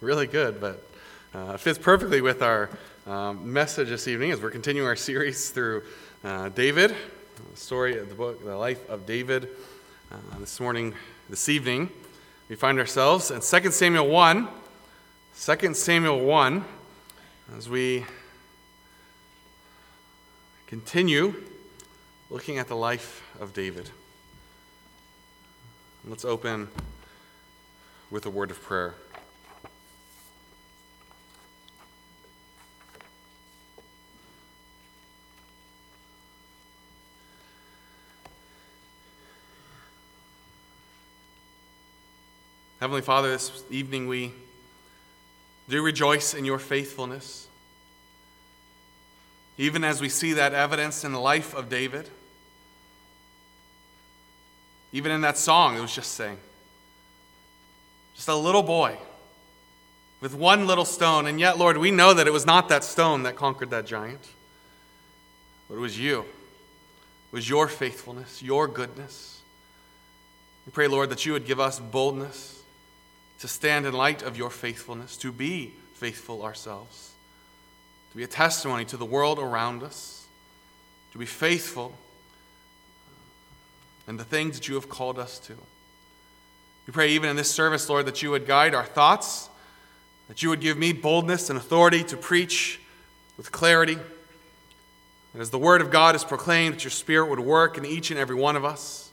really good, but uh, fits perfectly with our um, message this evening as we're continuing our series through uh, David, the story of the book, the life of David. Uh, this morning, this evening, we find ourselves in 2 Samuel 1. 2 Samuel 1, as we continue looking at the life of David. Let's open with a word of prayer. Heavenly Father, this evening we do rejoice in your faithfulness. Even as we see that evidence in the life of David, even in that song it was just saying, just a little boy with one little stone. And yet, Lord, we know that it was not that stone that conquered that giant, but it was you. It was your faithfulness, your goodness. We pray, Lord, that you would give us boldness to stand in light of your faithfulness, to be faithful ourselves, to be a testimony to the world around us, to be faithful in the things that you have called us to. We pray even in this service, Lord, that you would guide our thoughts, that you would give me boldness and authority to preach with clarity. And as the word of God is proclaimed, that your spirit would work in each and every one of us,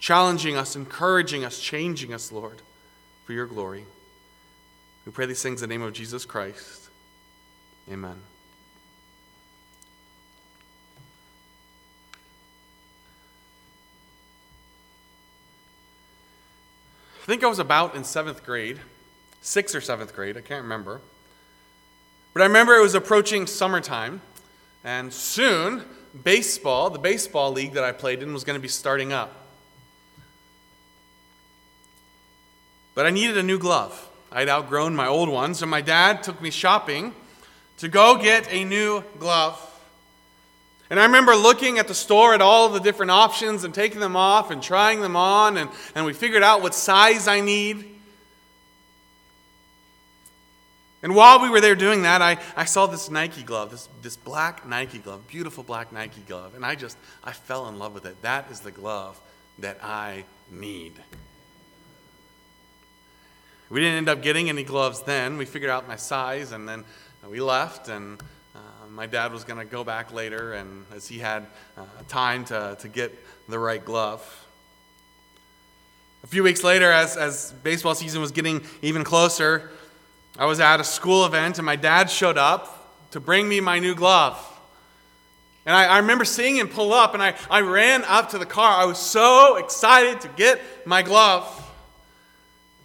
challenging us, encouraging us, changing us, Lord, for your glory. We pray these things in the name of Jesus Christ. Amen. I think I was about in seventh grade, sixth or seventh grade, I can't remember. But I remember it was approaching summertime, and soon baseball, the baseball league that I played in, was going to be starting up. But I needed a new glove. I'd outgrown my old one, so my dad took me shopping to go get a new glove. And I remember looking at the store at all the different options and taking them off and trying them on, and, and we figured out what size I need. And while we were there doing that, I, I saw this Nike glove, this, this black Nike glove, beautiful black Nike glove, and I just, I fell in love with it. That is the glove that I need. We didn't end up getting any gloves then. We figured out my size, and then we left, and my dad was going to go back later, and as he had uh, time to, to get the right glove. A few weeks later, as, as baseball season was getting even closer, I was at a school event, and my dad showed up to bring me my new glove. And I, I remember seeing him pull up, and I, I ran up to the car. I was so excited to get my glove.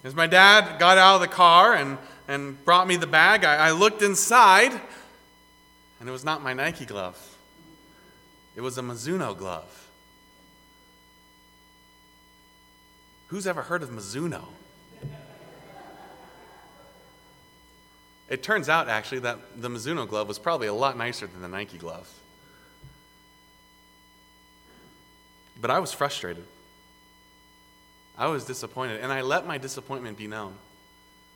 As my dad got out of the car and, and brought me the bag, I, I looked inside and it was not my Nike glove, it was a Mizuno glove. Who's ever heard of Mizuno? It turns out, actually, that the Mizuno glove was probably a lot nicer than the Nike glove. But I was frustrated. I was disappointed, and I let my disappointment be known.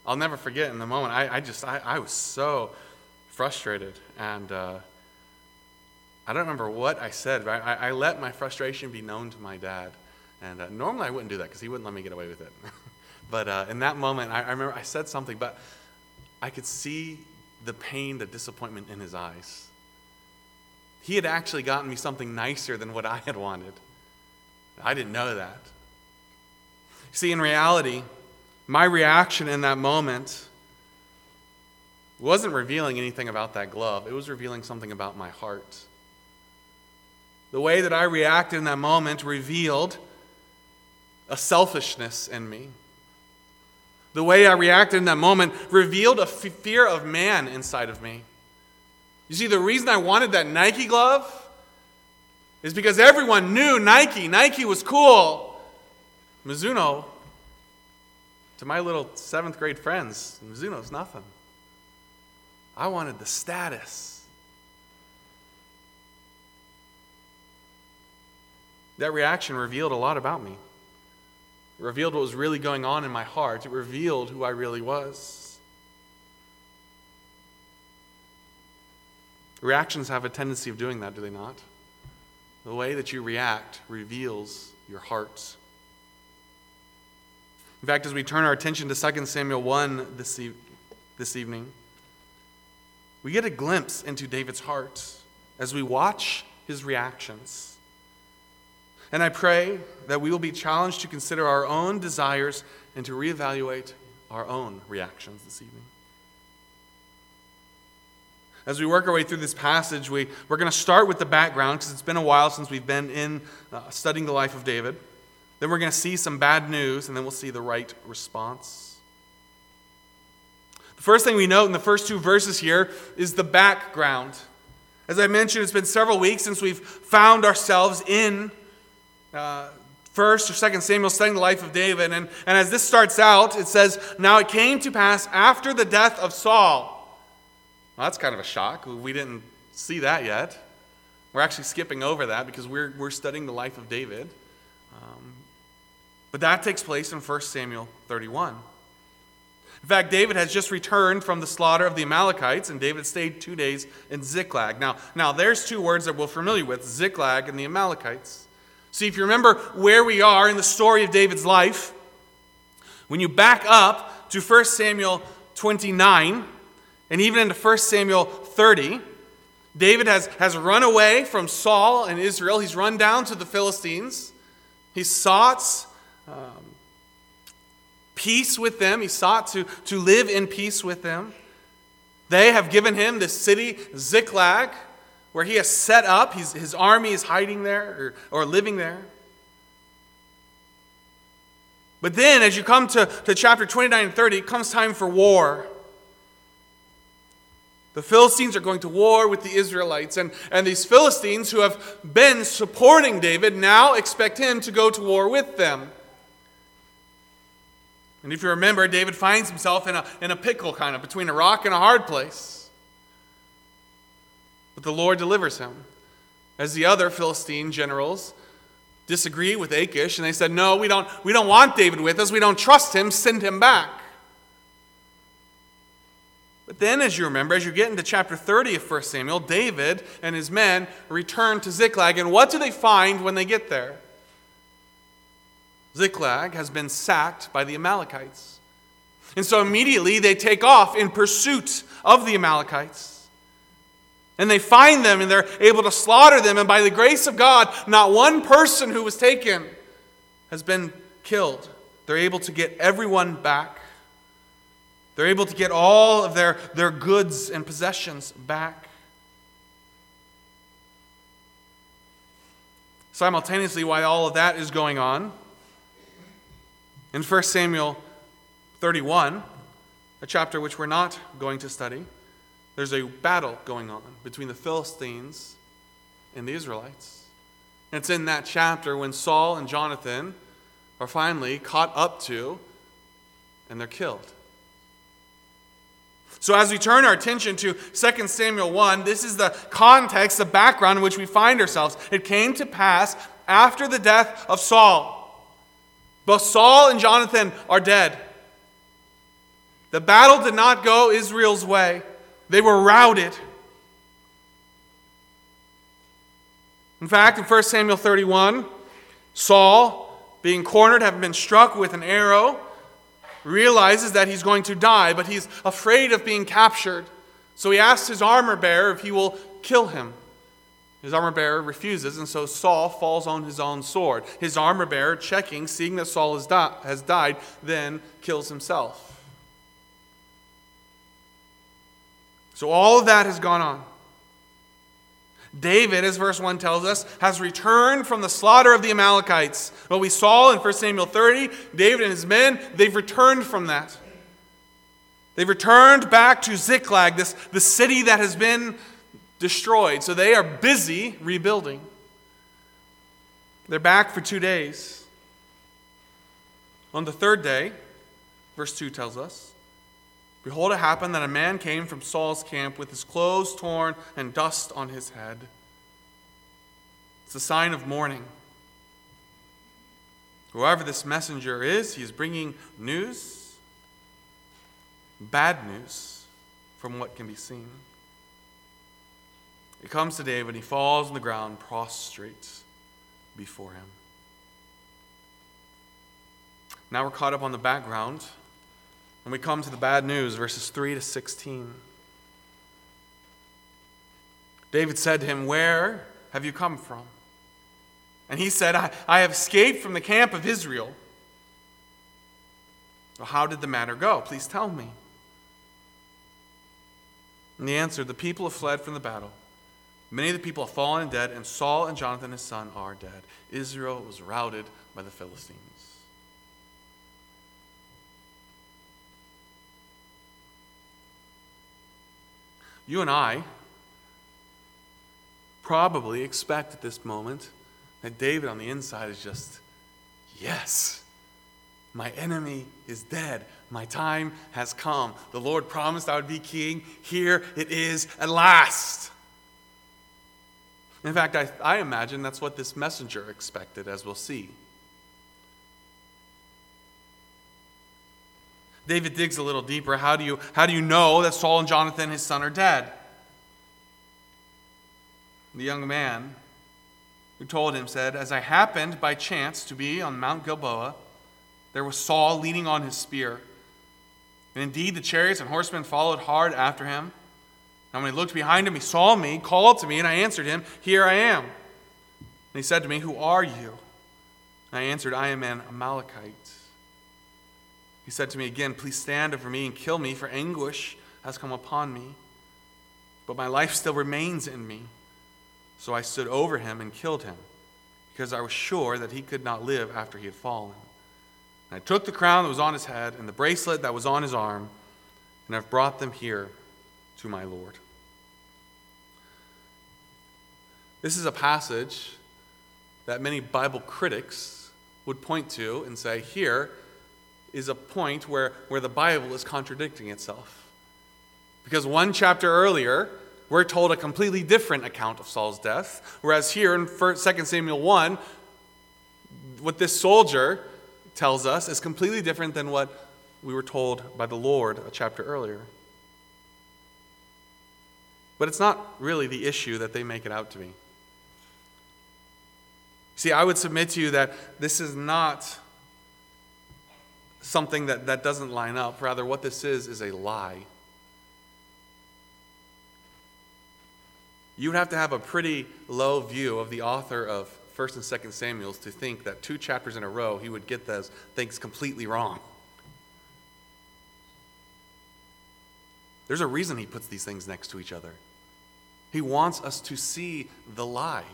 I'll never forget in the moment. I, I just, I, I was so frustrated. And uh, I don't remember what I said, but I, I, let my frustration be known to my dad. And uh, normally I wouldn't do that because he wouldn't let me get away with it. but uh, in that moment, I, I remember I said something, but I could see the pain, the disappointment in his eyes. He had actually gotten me something nicer than what I had wanted. I didn't know that. See, in reality, my reaction in that moment wasn't revealing anything about that glove, it was revealing something about my heart. The way that I reacted in that moment revealed a selfishness in me. The way I reacted in that moment revealed a f- fear of man inside of me. You see, the reason I wanted that Nike glove is because everyone knew Nike. Nike was cool. Mizuno, to my little seventh grade friends, Mizuno's nothing. I wanted the status. That reaction revealed a lot about me. It revealed what was really going on in my heart. It revealed who I really was. Reactions have a tendency of doing that, do they not? The way that you react reveals your heart. In fact, as we turn our attention to 2 Samuel 1 this, e- this evening, we get a glimpse into David's heart as we watch his reactions. And I pray that we will be challenged to consider our own desires and to reevaluate our own reactions this evening. As we work our way through this passage, we, we're going to start with the background because it's been a while since we've been in uh, studying the life of David. Then we're going to see some bad news, and then we'll see the right response. The first thing we note in the first two verses here is the background. As I mentioned, it's been several weeks since we've found ourselves in uh, First or Second Samuel studying the life of David. And, and as this starts out, it says, Now it came to pass after the death of Saul. Well, that's kind of a shock. We didn't see that yet. We're actually skipping over that because we're, we're studying the life of David. Um, but that takes place in 1 Samuel 31. In fact, David has just returned from the slaughter of the Amalekites, and David stayed two days in Ziklag. Now, now there's two words that we're familiar with Ziklag and the Amalekites. See, if you remember where we are in the story of David's life, when you back up to 1 Samuel 29, and even into 1 Samuel 30, David has, has run away from Saul and Israel. He's run down to the Philistines. He sought um, peace with them. He sought to, to live in peace with them. They have given him this city, Ziklag, where he has set up. He's, his army is hiding there or, or living there. But then, as you come to, to chapter 29 and 30, it comes time for war. The Philistines are going to war with the Israelites, and, and these Philistines who have been supporting David now expect him to go to war with them. And if you remember, David finds himself in a, in a pickle, kind of between a rock and a hard place. But the Lord delivers him. As the other Philistine generals disagree with Achish, and they said, No, we don't, we don't want David with us. We don't trust him. Send him back. But then, as you remember, as you get into chapter 30 of 1 Samuel, David and his men return to Ziklag. And what do they find when they get there? Ziklag has been sacked by the Amalekites. And so immediately they take off in pursuit of the Amalekites. And they find them and they're able to slaughter them. And by the grace of God, not one person who was taken has been killed. They're able to get everyone back. They're able to get all of their, their goods and possessions back. Simultaneously, while all of that is going on, in 1 Samuel 31, a chapter which we're not going to study, there's a battle going on between the Philistines and the Israelites. And it's in that chapter when Saul and Jonathan are finally caught up to and they're killed. So, as we turn our attention to 2 Samuel 1, this is the context, the background in which we find ourselves. It came to pass after the death of Saul. Both Saul and Jonathan are dead. The battle did not go Israel's way, they were routed. In fact, in 1 Samuel 31, Saul, being cornered, having been struck with an arrow, realizes that he's going to die, but he's afraid of being captured. So he asks his armor bearer if he will kill him. His armor bearer refuses, and so Saul falls on his own sword. His armor bearer, checking, seeing that Saul has, di- has died, then kills himself. So all of that has gone on. David, as verse 1 tells us, has returned from the slaughter of the Amalekites. What we saw in 1 Samuel 30, David and his men, they've returned from that. They've returned back to Ziklag, this, the city that has been destroyed. So they are busy rebuilding. They're back for two days. On the third day, verse 2 tells us, Behold, it happened that a man came from Saul's camp with his clothes torn and dust on his head. It's a sign of mourning. Whoever this messenger is, he is bringing news, bad news, from what can be seen. He comes to David, he falls on the ground, prostrate before him. Now we're caught up on the background, and we come to the bad news, verses 3 to 16. David said to him, Where have you come from? And he said, I, I have escaped from the camp of Israel. Well, how did the matter go? Please tell me. And he answered, The people have fled from the battle. Many of the people have fallen dead, and Saul and Jonathan his son are dead. Israel was routed by the Philistines. You and I probably expect at this moment that David on the inside is just, yes, my enemy is dead. My time has come. The Lord promised I would be king. Here it is at last. In fact, I, I imagine that's what this messenger expected, as we'll see. David digs a little deeper. How do you, how do you know that Saul and Jonathan, his son, are dead? The young man who told him said, As I happened by chance to be on Mount Gilboa, there was Saul leaning on his spear. And indeed, the chariots and horsemen followed hard after him. And when he looked behind him, he saw me, called to me, and I answered him, Here I am. And he said to me, Who are you? And I answered, I am an Amalekite. He said to me again, Please stand over me and kill me, for anguish has come upon me. But my life still remains in me. So I stood over him and killed him, because I was sure that he could not live after he had fallen. And I took the crown that was on his head and the bracelet that was on his arm, and I've brought them here to my Lord. This is a passage that many Bible critics would point to and say, here is a point where, where the Bible is contradicting itself. Because one chapter earlier, we're told a completely different account of Saul's death. Whereas here in 2 Samuel 1, what this soldier tells us is completely different than what we were told by the Lord a chapter earlier. But it's not really the issue that they make it out to be. See, I would submit to you that this is not something that, that doesn't line up. Rather, what this is is a lie. you would have to have a pretty low view of the author of 1st and 2nd Samuels to think that two chapters in a row he would get those things completely wrong. There's a reason he puts these things next to each other. He wants us to see the lie.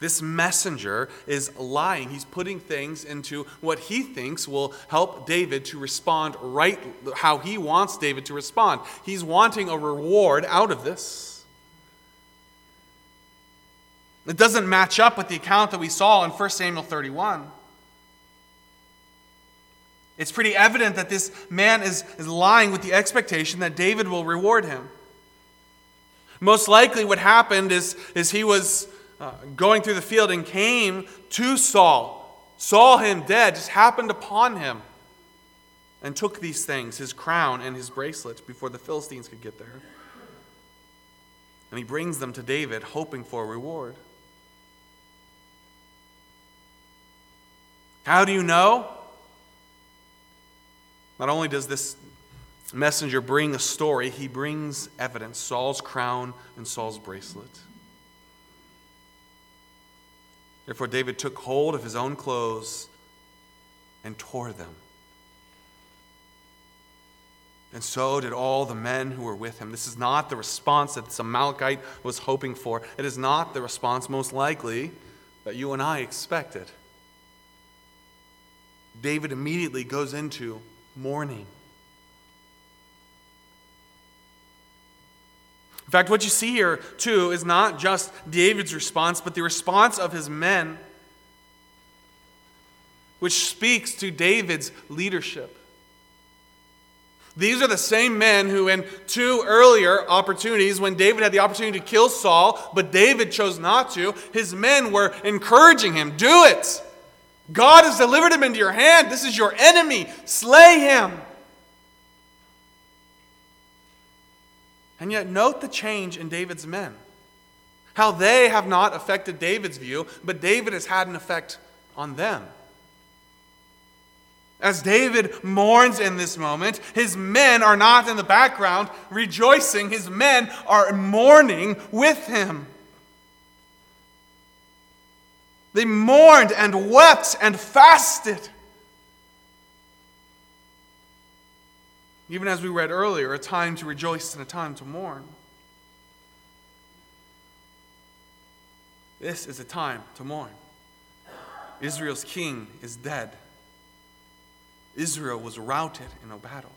This messenger is lying. He's putting things into what he thinks will help David to respond right how he wants David to respond. He's wanting a reward out of this. It doesn't match up with the account that we saw in 1 Samuel 31. It's pretty evident that this man is, is lying with the expectation that David will reward him. Most likely, what happened is, is he was uh, going through the field and came to Saul, saw him dead, just happened upon him, and took these things, his crown and his bracelet, before the Philistines could get there. And he brings them to David, hoping for a reward. How do you know? Not only does this messenger bring a story, he brings evidence Saul's crown and Saul's bracelet. Therefore, David took hold of his own clothes and tore them. And so did all the men who were with him. This is not the response that this Amalekite was hoping for. It is not the response, most likely, that you and I expected. David immediately goes into mourning. In fact, what you see here, too, is not just David's response, but the response of his men, which speaks to David's leadership. These are the same men who, in two earlier opportunities, when David had the opportunity to kill Saul, but David chose not to, his men were encouraging him do it. God has delivered him into your hand. This is your enemy. Slay him. And yet, note the change in David's men. How they have not affected David's view, but David has had an effect on them. As David mourns in this moment, his men are not in the background rejoicing, his men are mourning with him. They mourned and wept and fasted. Even as we read earlier, a time to rejoice and a time to mourn. This is a time to mourn. Israel's king is dead. Israel was routed in a battle.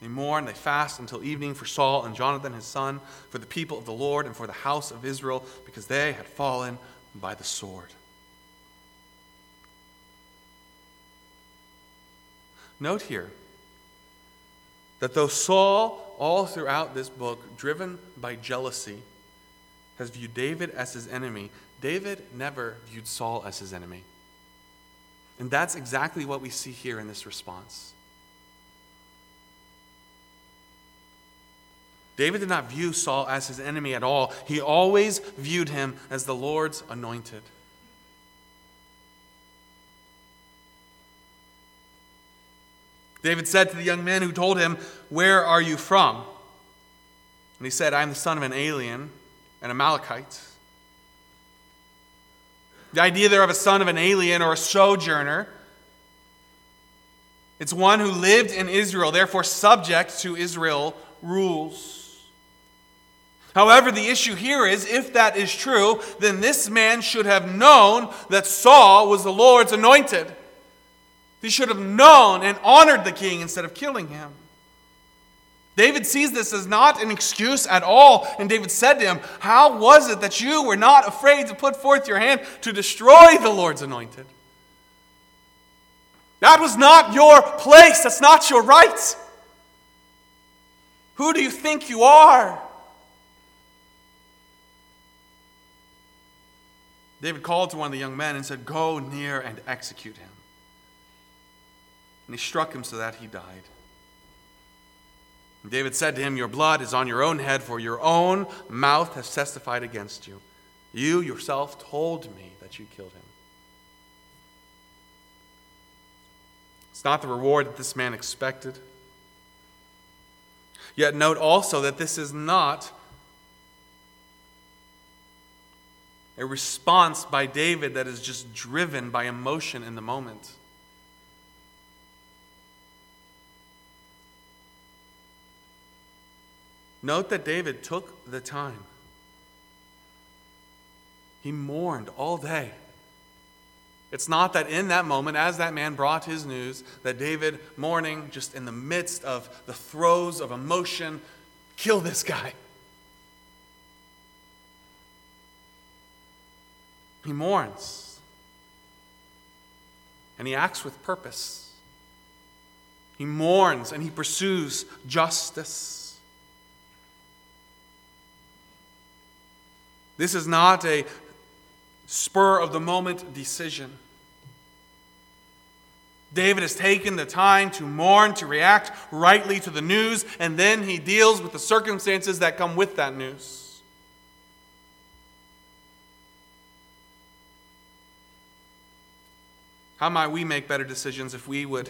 They mourn, they fast until evening for Saul and Jonathan his son, for the people of the Lord, and for the house of Israel, because they had fallen by the sword. Note here that though Saul, all throughout this book, driven by jealousy, has viewed David as his enemy, David never viewed Saul as his enemy. And that's exactly what we see here in this response. David did not view Saul as his enemy at all. He always viewed him as the Lord's anointed. David said to the young men who told him, Where are you from? And he said, I am the son of an alien, an Amalekite. The idea there of a son of an alien or a sojourner. It's one who lived in Israel, therefore subject to Israel rules. However, the issue here is if that is true, then this man should have known that Saul was the Lord's anointed. He should have known and honored the king instead of killing him. David sees this as not an excuse at all. And David said to him, How was it that you were not afraid to put forth your hand to destroy the Lord's anointed? That was not your place. That's not your right. Who do you think you are? David called to one of the young men and said, Go near and execute him. And he struck him so that he died. And David said to him, Your blood is on your own head, for your own mouth has testified against you. You yourself told me that you killed him. It's not the reward that this man expected. Yet note also that this is not a response by David that is just driven by emotion in the moment. Note that David took the time. He mourned all day. It's not that in that moment, as that man brought his news, that David, mourning, just in the midst of the throes of emotion, kill this guy. He mourns. And he acts with purpose. He mourns and he pursues justice. This is not a spur of the moment decision. David has taken the time to mourn, to react rightly to the news, and then he deals with the circumstances that come with that news. How might we make better decisions if we would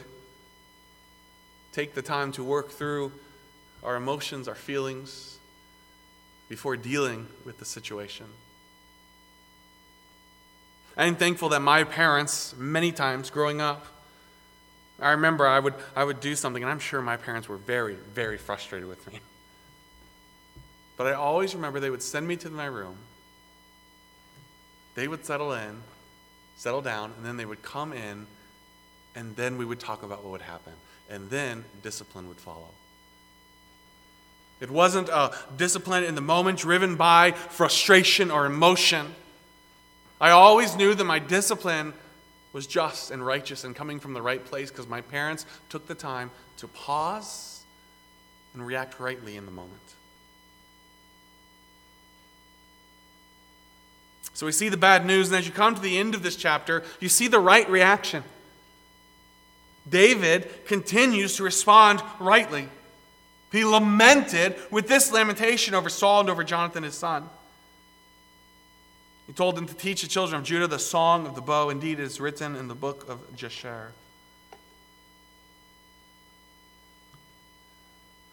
take the time to work through our emotions, our feelings, before dealing with the situation. I'm thankful that my parents, many times growing up, I remember I would, I would do something, and I'm sure my parents were very, very frustrated with me. But I always remember they would send me to my room. They would settle in, settle down, and then they would come in, and then we would talk about what would happen. And then discipline would follow. It wasn't a discipline in the moment driven by frustration or emotion. I always knew that my discipline was just and righteous and coming from the right place because my parents took the time to pause and react rightly in the moment. So we see the bad news, and as you come to the end of this chapter, you see the right reaction. David continues to respond rightly. He lamented with this lamentation over Saul and over Jonathan, his son. He told them to teach the children of Judah the song of the bow. Indeed, it is written in the book of Jasher.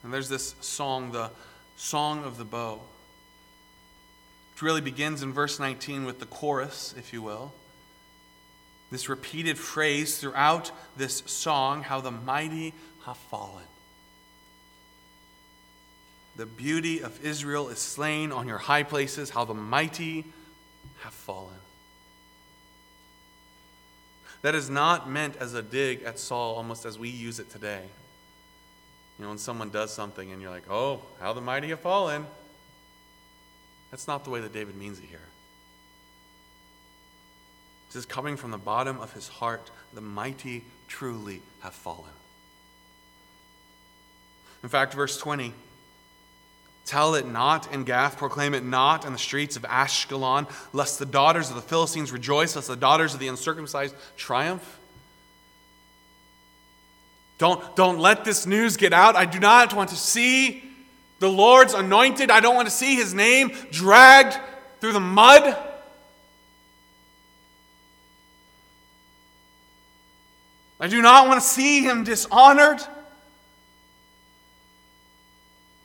And there's this song, the Song of the Bow. It really begins in verse 19 with the chorus, if you will. This repeated phrase throughout this song how the mighty have fallen. The beauty of Israel is slain on your high places, how the mighty have fallen. That is not meant as a dig at Saul, almost as we use it today. You know, when someone does something and you're like, oh, how the mighty have fallen. That's not the way that David means it here. This is coming from the bottom of his heart. The mighty truly have fallen. In fact, verse 20 Tell it not in Gath, proclaim it not in the streets of Ashkelon, lest the daughters of the Philistines rejoice, lest the daughters of the uncircumcised triumph. Don't, don't let this news get out. I do not want to see the Lord's anointed. I don't want to see his name dragged through the mud. I do not want to see him dishonored.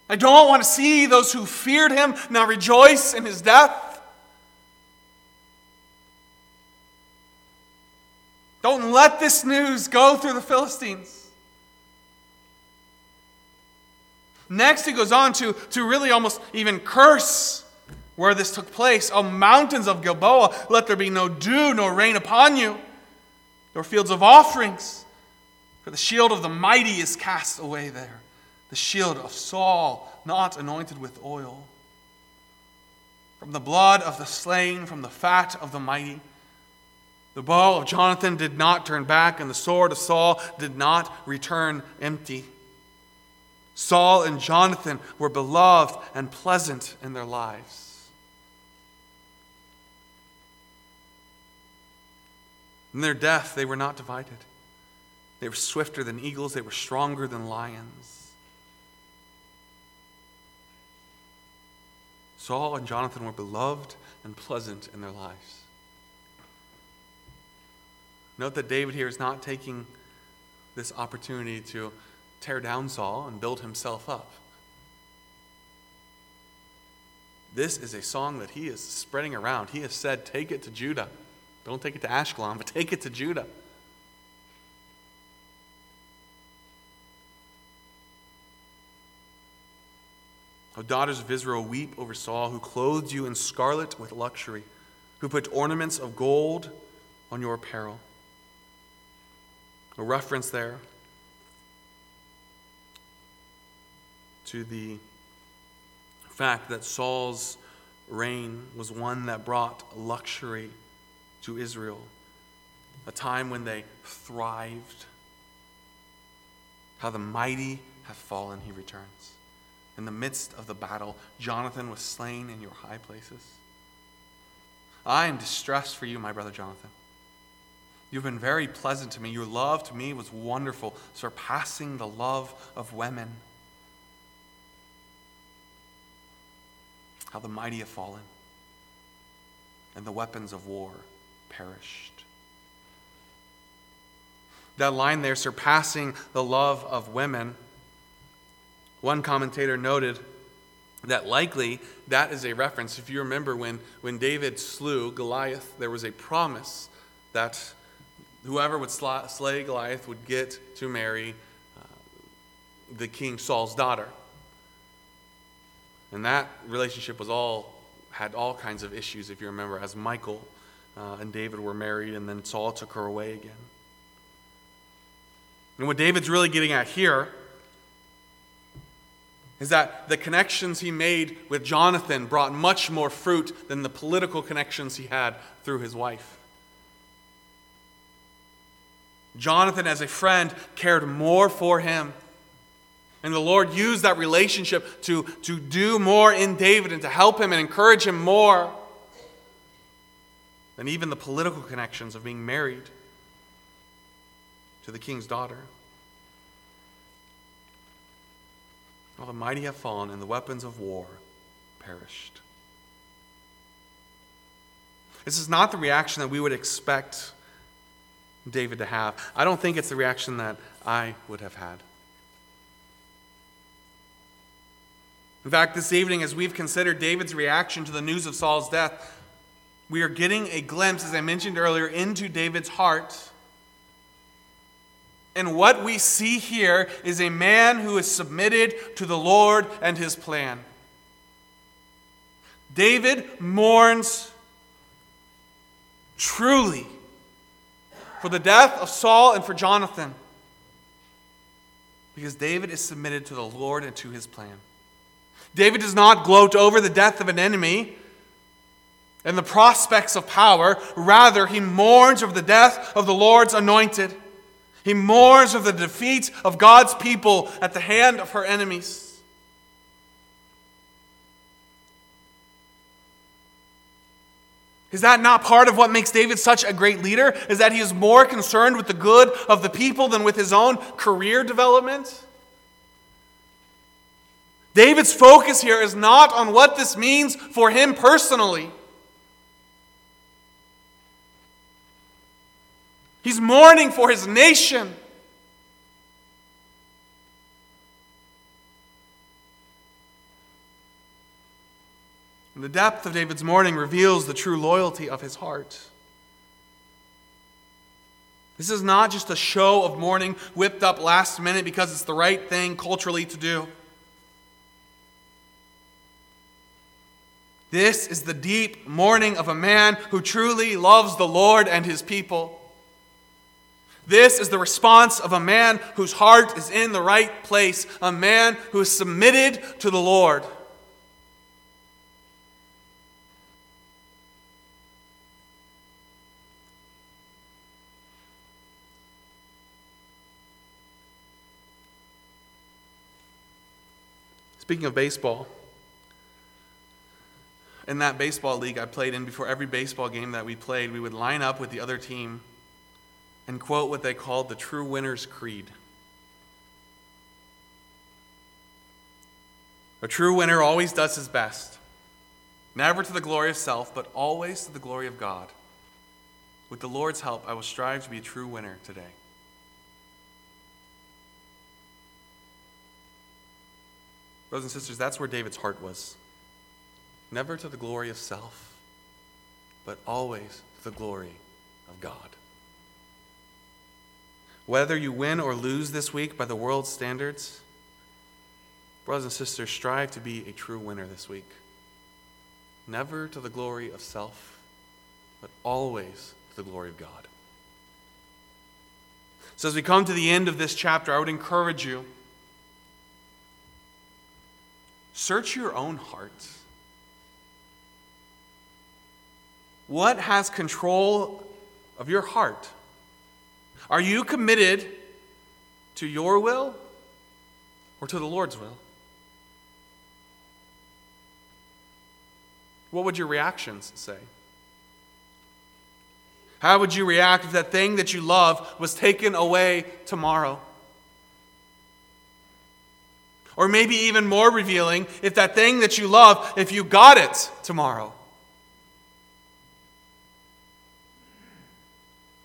I don't want to see those who feared him now rejoice in his death. Don't let this news go through the Philistines. Next, he goes on to, to really almost even curse where this took place. O mountains of Gilboa, let there be no dew nor rain upon you, nor fields of offerings, for the shield of the mighty is cast away there, the shield of Saul, not anointed with oil. From the blood of the slain, from the fat of the mighty. The bow of Jonathan did not turn back, and the sword of Saul did not return empty. Saul and Jonathan were beloved and pleasant in their lives. In their death, they were not divided. They were swifter than eagles, they were stronger than lions. Saul and Jonathan were beloved and pleasant in their lives. Note that David here is not taking this opportunity to tear down Saul and build himself up. This is a song that he is spreading around. He has said, Take it to Judah. Don't take it to Ashkelon, but take it to Judah. O daughters of Israel, weep over Saul, who clothed you in scarlet with luxury, who put ornaments of gold on your apparel. A reference there to the fact that Saul's reign was one that brought luxury to Israel, a time when they thrived. How the mighty have fallen, he returns. In the midst of the battle, Jonathan was slain in your high places. I am distressed for you, my brother Jonathan. You've been very pleasant to me. Your love to me was wonderful, surpassing the love of women. how the mighty have fallen and the weapons of war perished. That line there, surpassing the love of women, one commentator noted that likely that is a reference. If you remember when, when David slew Goliath, there was a promise that whoever would slay Goliath would get to marry uh, the king Saul's daughter. And that relationship was all had all kinds of issues, if you remember, as Michal uh, and David were married, and then Saul took her away again. And what David's really getting at here is that the connections he made with Jonathan brought much more fruit than the political connections he had through his wife. Jonathan, as a friend, cared more for him and the Lord used that relationship to, to do more in David and to help him and encourage him more than even the political connections of being married to the king's daughter. All the mighty have fallen, and the weapons of war perished. This is not the reaction that we would expect David to have. I don't think it's the reaction that I would have had. In fact, this evening, as we've considered David's reaction to the news of Saul's death, we are getting a glimpse, as I mentioned earlier, into David's heart. And what we see here is a man who is submitted to the Lord and his plan. David mourns truly for the death of Saul and for Jonathan because David is submitted to the Lord and to his plan. David does not gloat over the death of an enemy and the prospects of power. Rather, he mourns over the death of the Lord's anointed. He mourns over the defeat of God's people at the hand of her enemies. Is that not part of what makes David such a great leader? Is that he is more concerned with the good of the people than with his own career development? David's focus here is not on what this means for him personally. He's mourning for his nation. And the depth of David's mourning reveals the true loyalty of his heart. This is not just a show of mourning whipped up last minute because it's the right thing culturally to do. This is the deep mourning of a man who truly loves the Lord and his people. This is the response of a man whose heart is in the right place, a man who is submitted to the Lord. Speaking of baseball, in that baseball league I played in, before every baseball game that we played, we would line up with the other team and quote what they called the true winner's creed. A true winner always does his best, never to the glory of self, but always to the glory of God. With the Lord's help, I will strive to be a true winner today. Brothers and sisters, that's where David's heart was never to the glory of self, but always to the glory of God. Whether you win or lose this week by the world's standards, brothers and sisters, strive to be a true winner this week. Never to the glory of self, but always to the glory of God. So, as we come to the end of this chapter, I would encourage you search your own hearts. What has control of your heart? Are you committed to your will or to the Lord's will? What would your reactions say? How would you react if that thing that you love was taken away tomorrow? Or maybe even more revealing, if that thing that you love, if you got it tomorrow?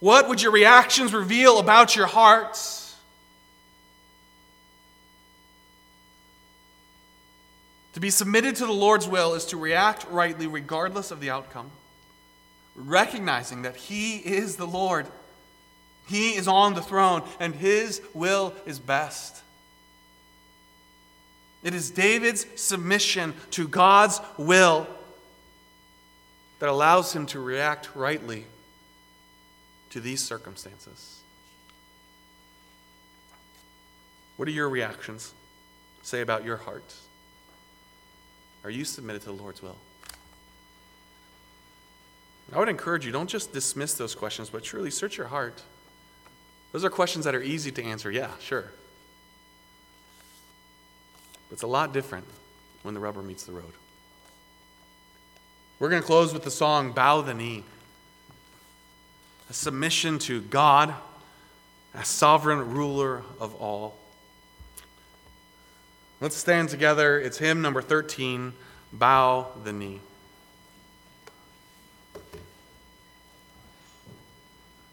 What would your reactions reveal about your hearts? To be submitted to the Lord's will is to react rightly regardless of the outcome, recognizing that He is the Lord. He is on the throne, and His will is best. It is David's submission to God's will that allows him to react rightly to these circumstances? What are your reactions say about your heart? Are you submitted to the Lord's will? I would encourage you, don't just dismiss those questions, but truly search your heart. Those are questions that are easy to answer. Yeah, sure. But it's a lot different when the rubber meets the road. We're going to close with the song Bow the Knee a submission to God as sovereign ruler of all. Let's stand together. It's hymn number 13 Bow the Knee.